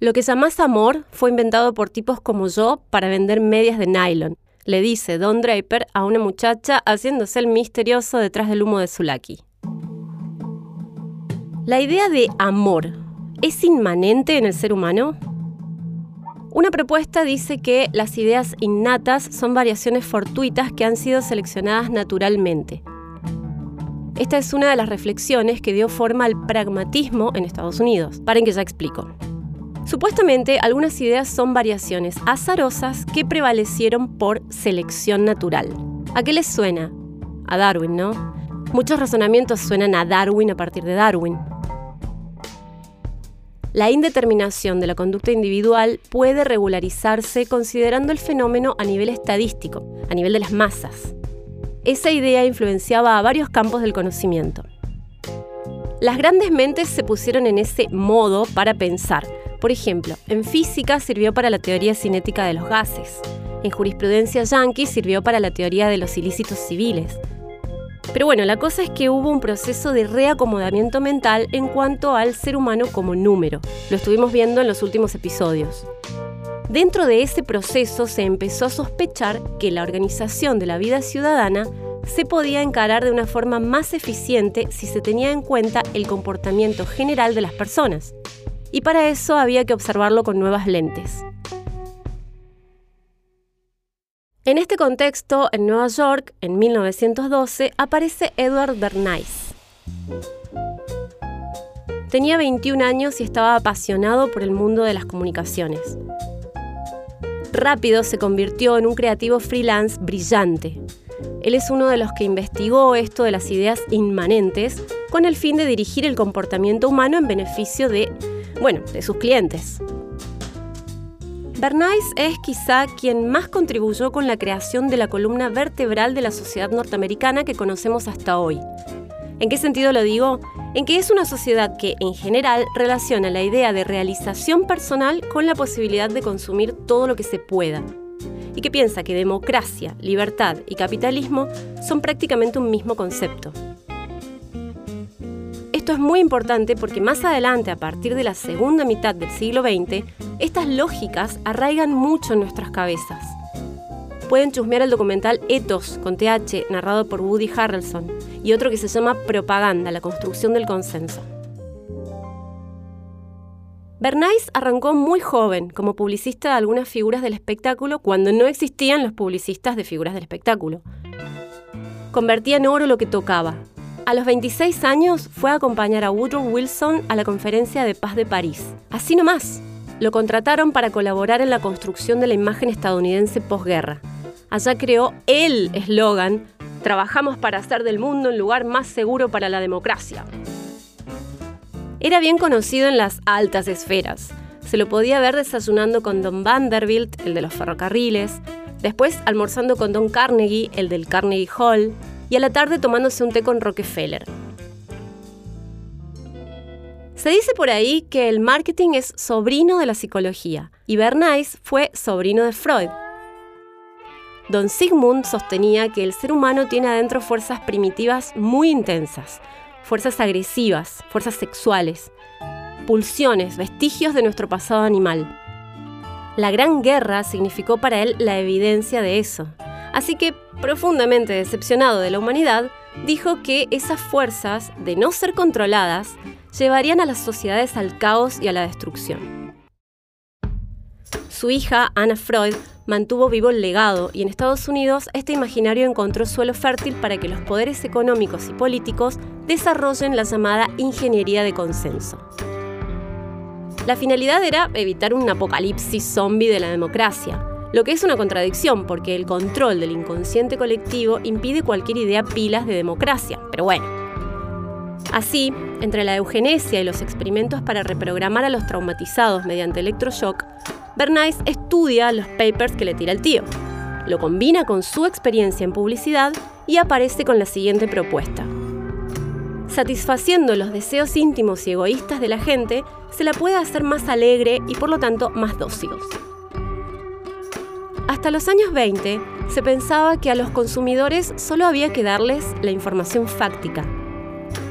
Lo que llamás amor fue inventado por tipos como yo para vender medias de nylon, le dice Don Draper a una muchacha haciéndose el misterioso detrás del humo de lucky. La idea de amor es inmanente en el ser humano. Una propuesta dice que las ideas innatas son variaciones fortuitas que han sido seleccionadas naturalmente. Esta es una de las reflexiones que dio forma al pragmatismo en Estados Unidos. Paren que ya explico. Supuestamente, algunas ideas son variaciones azarosas que prevalecieron por selección natural. ¿A qué les suena? A Darwin, ¿no? Muchos razonamientos suenan a Darwin a partir de Darwin. La indeterminación de la conducta individual puede regularizarse considerando el fenómeno a nivel estadístico, a nivel de las masas. Esa idea influenciaba a varios campos del conocimiento. Las grandes mentes se pusieron en ese modo para pensar. Por ejemplo, en física sirvió para la teoría cinética de los gases. En jurisprudencia yankee sirvió para la teoría de los ilícitos civiles. Pero bueno, la cosa es que hubo un proceso de reacomodamiento mental en cuanto al ser humano como número. Lo estuvimos viendo en los últimos episodios. Dentro de ese proceso se empezó a sospechar que la organización de la vida ciudadana se podía encarar de una forma más eficiente si se tenía en cuenta el comportamiento general de las personas. Y para eso había que observarlo con nuevas lentes. En este contexto, en Nueva York, en 1912, aparece Edward Bernays. Tenía 21 años y estaba apasionado por el mundo de las comunicaciones. Rápido se convirtió en un creativo freelance brillante. Él es uno de los que investigó esto de las ideas inmanentes con el fin de dirigir el comportamiento humano en beneficio de, bueno, de sus clientes. Bernays es quizá quien más contribuyó con la creación de la columna vertebral de la sociedad norteamericana que conocemos hasta hoy. ¿En qué sentido lo digo? En que es una sociedad que, en general, relaciona la idea de realización personal con la posibilidad de consumir todo lo que se pueda. Y que piensa que democracia, libertad y capitalismo son prácticamente un mismo concepto. Es muy importante porque más adelante, a partir de la segunda mitad del siglo XX, estas lógicas arraigan mucho en nuestras cabezas. Pueden chusmear el documental Ethos con TH, narrado por Woody Harrelson, y otro que se llama Propaganda, la construcción del consenso. Bernays arrancó muy joven como publicista de algunas figuras del espectáculo cuando no existían los publicistas de figuras del espectáculo. Convertía en oro lo que tocaba, a los 26 años fue a acompañar a Woodrow Wilson a la conferencia de paz de París. Así nomás. Lo contrataron para colaborar en la construcción de la imagen estadounidense posguerra. Allá creó el eslogan, Trabajamos para hacer del mundo un lugar más seguro para la democracia. Era bien conocido en las altas esferas. Se lo podía ver desayunando con Don Vanderbilt, el de los ferrocarriles, después almorzando con Don Carnegie, el del Carnegie Hall, y a la tarde tomándose un té con Rockefeller. Se dice por ahí que el marketing es sobrino de la psicología y Bernays fue sobrino de Freud. Don Sigmund sostenía que el ser humano tiene adentro fuerzas primitivas muy intensas, fuerzas agresivas, fuerzas sexuales, pulsiones, vestigios de nuestro pasado animal. La Gran Guerra significó para él la evidencia de eso. Así que, profundamente decepcionado de la humanidad, dijo que esas fuerzas, de no ser controladas, llevarían a las sociedades al caos y a la destrucción. Su hija, Anna Freud, mantuvo vivo el legado y en Estados Unidos este imaginario encontró suelo fértil para que los poderes económicos y políticos desarrollen la llamada ingeniería de consenso. La finalidad era evitar un apocalipsis zombie de la democracia, lo que es una contradicción porque el control del inconsciente colectivo impide cualquier idea pilas de democracia, pero bueno. Así, entre la eugenesia y los experimentos para reprogramar a los traumatizados mediante electroshock, Bernays estudia los papers que le tira el tío, lo combina con su experiencia en publicidad y aparece con la siguiente propuesta. Satisfaciendo los deseos íntimos y egoístas de la gente, se la puede hacer más alegre y por lo tanto más dócil. Hasta los años 20 se pensaba que a los consumidores solo había que darles la información fáctica.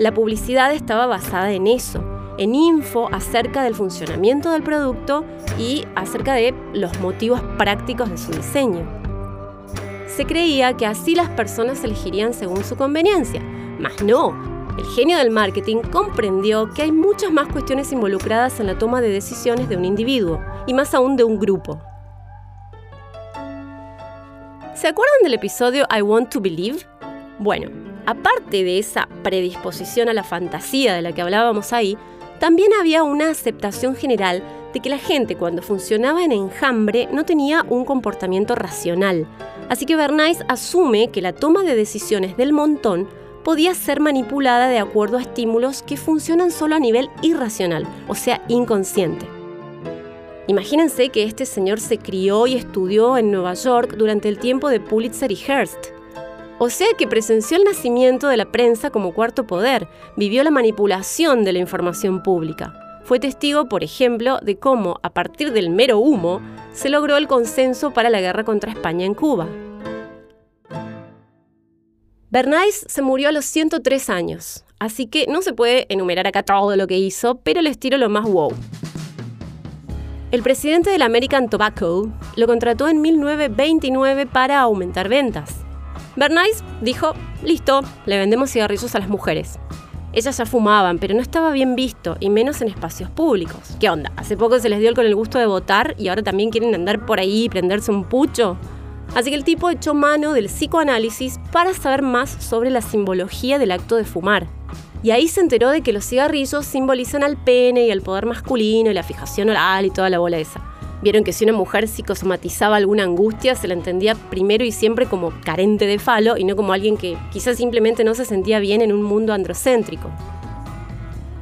La publicidad estaba basada en eso en info acerca del funcionamiento del producto y acerca de los motivos prácticos de su diseño. Se creía que así las personas elegirían según su conveniencia, mas no. El genio del marketing comprendió que hay muchas más cuestiones involucradas en la toma de decisiones de un individuo, y más aún de un grupo. ¿Se acuerdan del episodio I Want to Believe? Bueno, aparte de esa predisposición a la fantasía de la que hablábamos ahí, también había una aceptación general de que la gente cuando funcionaba en enjambre no tenía un comportamiento racional. Así que Bernays asume que la toma de decisiones del montón podía ser manipulada de acuerdo a estímulos que funcionan solo a nivel irracional, o sea, inconsciente. Imagínense que este señor se crió y estudió en Nueva York durante el tiempo de Pulitzer y Hearst. O sea que presenció el nacimiento de la prensa como cuarto poder, vivió la manipulación de la información pública. Fue testigo, por ejemplo, de cómo, a partir del mero humo, se logró el consenso para la guerra contra España en Cuba. Bernays se murió a los 103 años, así que no se puede enumerar acá todo lo que hizo, pero les tiro lo más wow. El presidente del American Tobacco lo contrató en 1929 para aumentar ventas. Bernays dijo, listo, le vendemos cigarrillos a las mujeres. Ellas ya fumaban, pero no estaba bien visto, y menos en espacios públicos. ¿Qué onda? Hace poco se les dio con el gusto de votar y ahora también quieren andar por ahí y prenderse un pucho. Así que el tipo echó mano del psicoanálisis para saber más sobre la simbología del acto de fumar. Y ahí se enteró de que los cigarrillos simbolizan al pene y al poder masculino y la fijación oral y toda la bola esa. Vieron que si una mujer psicosomatizaba alguna angustia, se la entendía primero y siempre como carente de falo y no como alguien que quizás simplemente no se sentía bien en un mundo androcéntrico.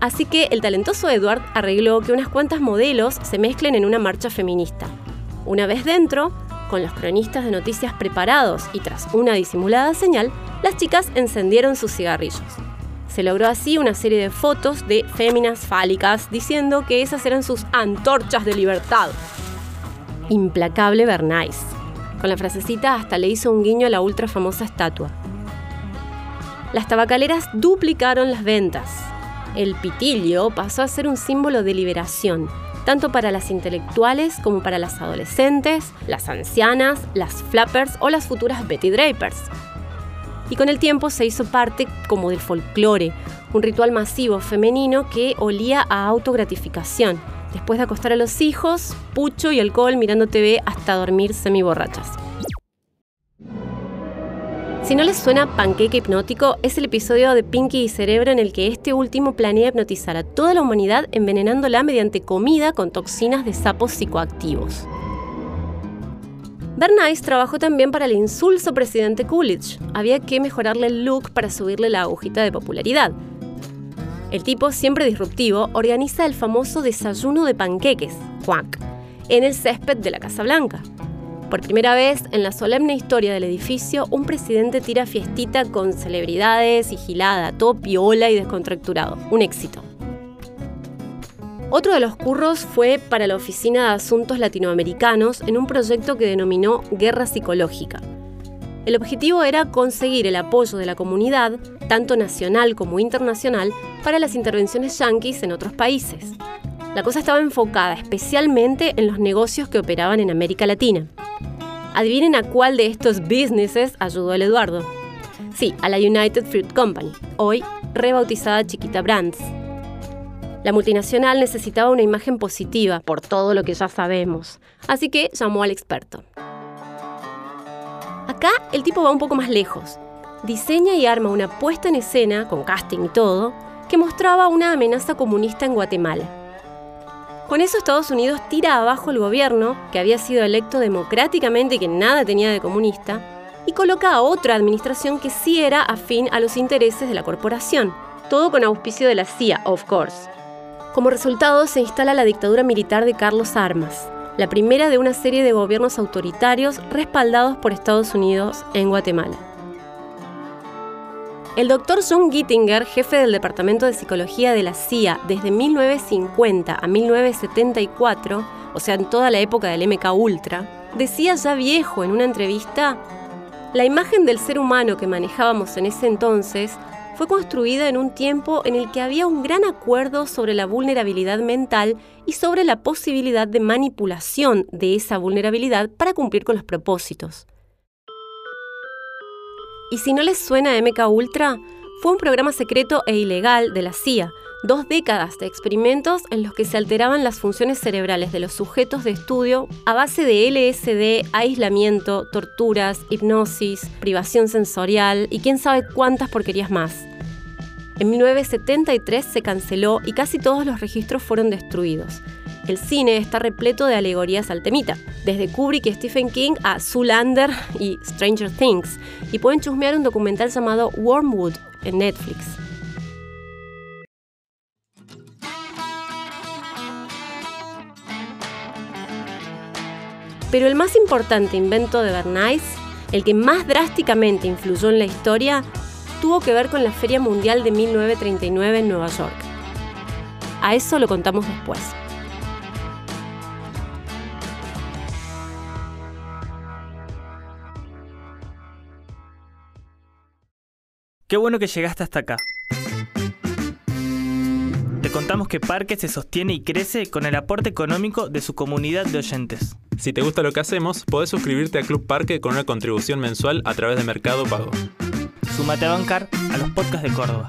Así que el talentoso Edward arregló que unas cuantas modelos se mezclen en una marcha feminista. Una vez dentro, con los cronistas de noticias preparados y tras una disimulada señal, las chicas encendieron sus cigarrillos. Se logró así una serie de fotos de féminas fálicas diciendo que esas eran sus antorchas de libertad. Implacable Bernays. Con la frasecita hasta le hizo un guiño a la ultra famosa estatua. Las tabacaleras duplicaron las ventas. El pitillo pasó a ser un símbolo de liberación, tanto para las intelectuales como para las adolescentes, las ancianas, las flappers o las futuras Betty Drapers y con el tiempo se hizo parte como del folclore, un ritual masivo femenino que olía a autogratificación. Después de acostar a los hijos, pucho y alcohol mirando TV hasta dormir semi-borrachas. Si no les suena panqueque hipnótico, es el episodio de Pinky y Cerebro en el que este último planea hipnotizar a toda la humanidad envenenándola mediante comida con toxinas de sapos psicoactivos. Bernays trabajó también para el insulso presidente Coolidge. Había que mejorarle el look para subirle la agujita de popularidad. El tipo, siempre disruptivo, organiza el famoso desayuno de panqueques, Quack, en el césped de la Casa Blanca. Por primera vez en la solemne historia del edificio, un presidente tira fiestita con celebridades y gilada, todo piola y descontracturado. Un éxito. Otro de los curros fue para la Oficina de Asuntos Latinoamericanos en un proyecto que denominó Guerra Psicológica. El objetivo era conseguir el apoyo de la comunidad, tanto nacional como internacional, para las intervenciones yanquis en otros países. La cosa estaba enfocada especialmente en los negocios que operaban en América Latina. Adivinen a cuál de estos businesses ayudó el Eduardo. Sí, a la United Fruit Company, hoy rebautizada Chiquita Brands. La multinacional necesitaba una imagen positiva por todo lo que ya sabemos, así que llamó al experto. Acá el tipo va un poco más lejos. Diseña y arma una puesta en escena, con casting y todo, que mostraba una amenaza comunista en Guatemala. Con eso Estados Unidos tira abajo el gobierno, que había sido electo democráticamente y que nada tenía de comunista, y coloca a otra administración que sí era afín a los intereses de la corporación, todo con auspicio de la CIA, of course. Como resultado, se instala la dictadura militar de Carlos Armas, la primera de una serie de gobiernos autoritarios respaldados por Estados Unidos en Guatemala. El doctor John Gittinger, jefe del Departamento de Psicología de la CIA desde 1950 a 1974, o sea, en toda la época del MK Ultra, decía ya viejo en una entrevista, la imagen del ser humano que manejábamos en ese entonces fue construida en un tiempo en el que había un gran acuerdo sobre la vulnerabilidad mental y sobre la posibilidad de manipulación de esa vulnerabilidad para cumplir con los propósitos. Y si no les suena MK Ultra, fue un programa secreto e ilegal de la CIA, dos décadas de experimentos en los que se alteraban las funciones cerebrales de los sujetos de estudio a base de LSD, aislamiento, torturas, hipnosis, privación sensorial y quién sabe cuántas porquerías más. En 1973 se canceló y casi todos los registros fueron destruidos. El cine está repleto de alegorías al temita, desde Kubrick y Stephen King a Zoolander y Stranger Things, y pueden chusmear un documental llamado Wormwood en Netflix. Pero el más importante invento de Bernays, el que más drásticamente influyó en la historia, tuvo que ver con la Feria Mundial de 1939 en Nueva York. A eso lo contamos después. Qué bueno que llegaste hasta acá. Te contamos que Parque se sostiene y crece con el aporte económico de su comunidad de oyentes. Si te gusta lo que hacemos, podés suscribirte a Club Parque con una contribución mensual a través de Mercado Pago. Súmate a bancar a los podcasts de Córdoba.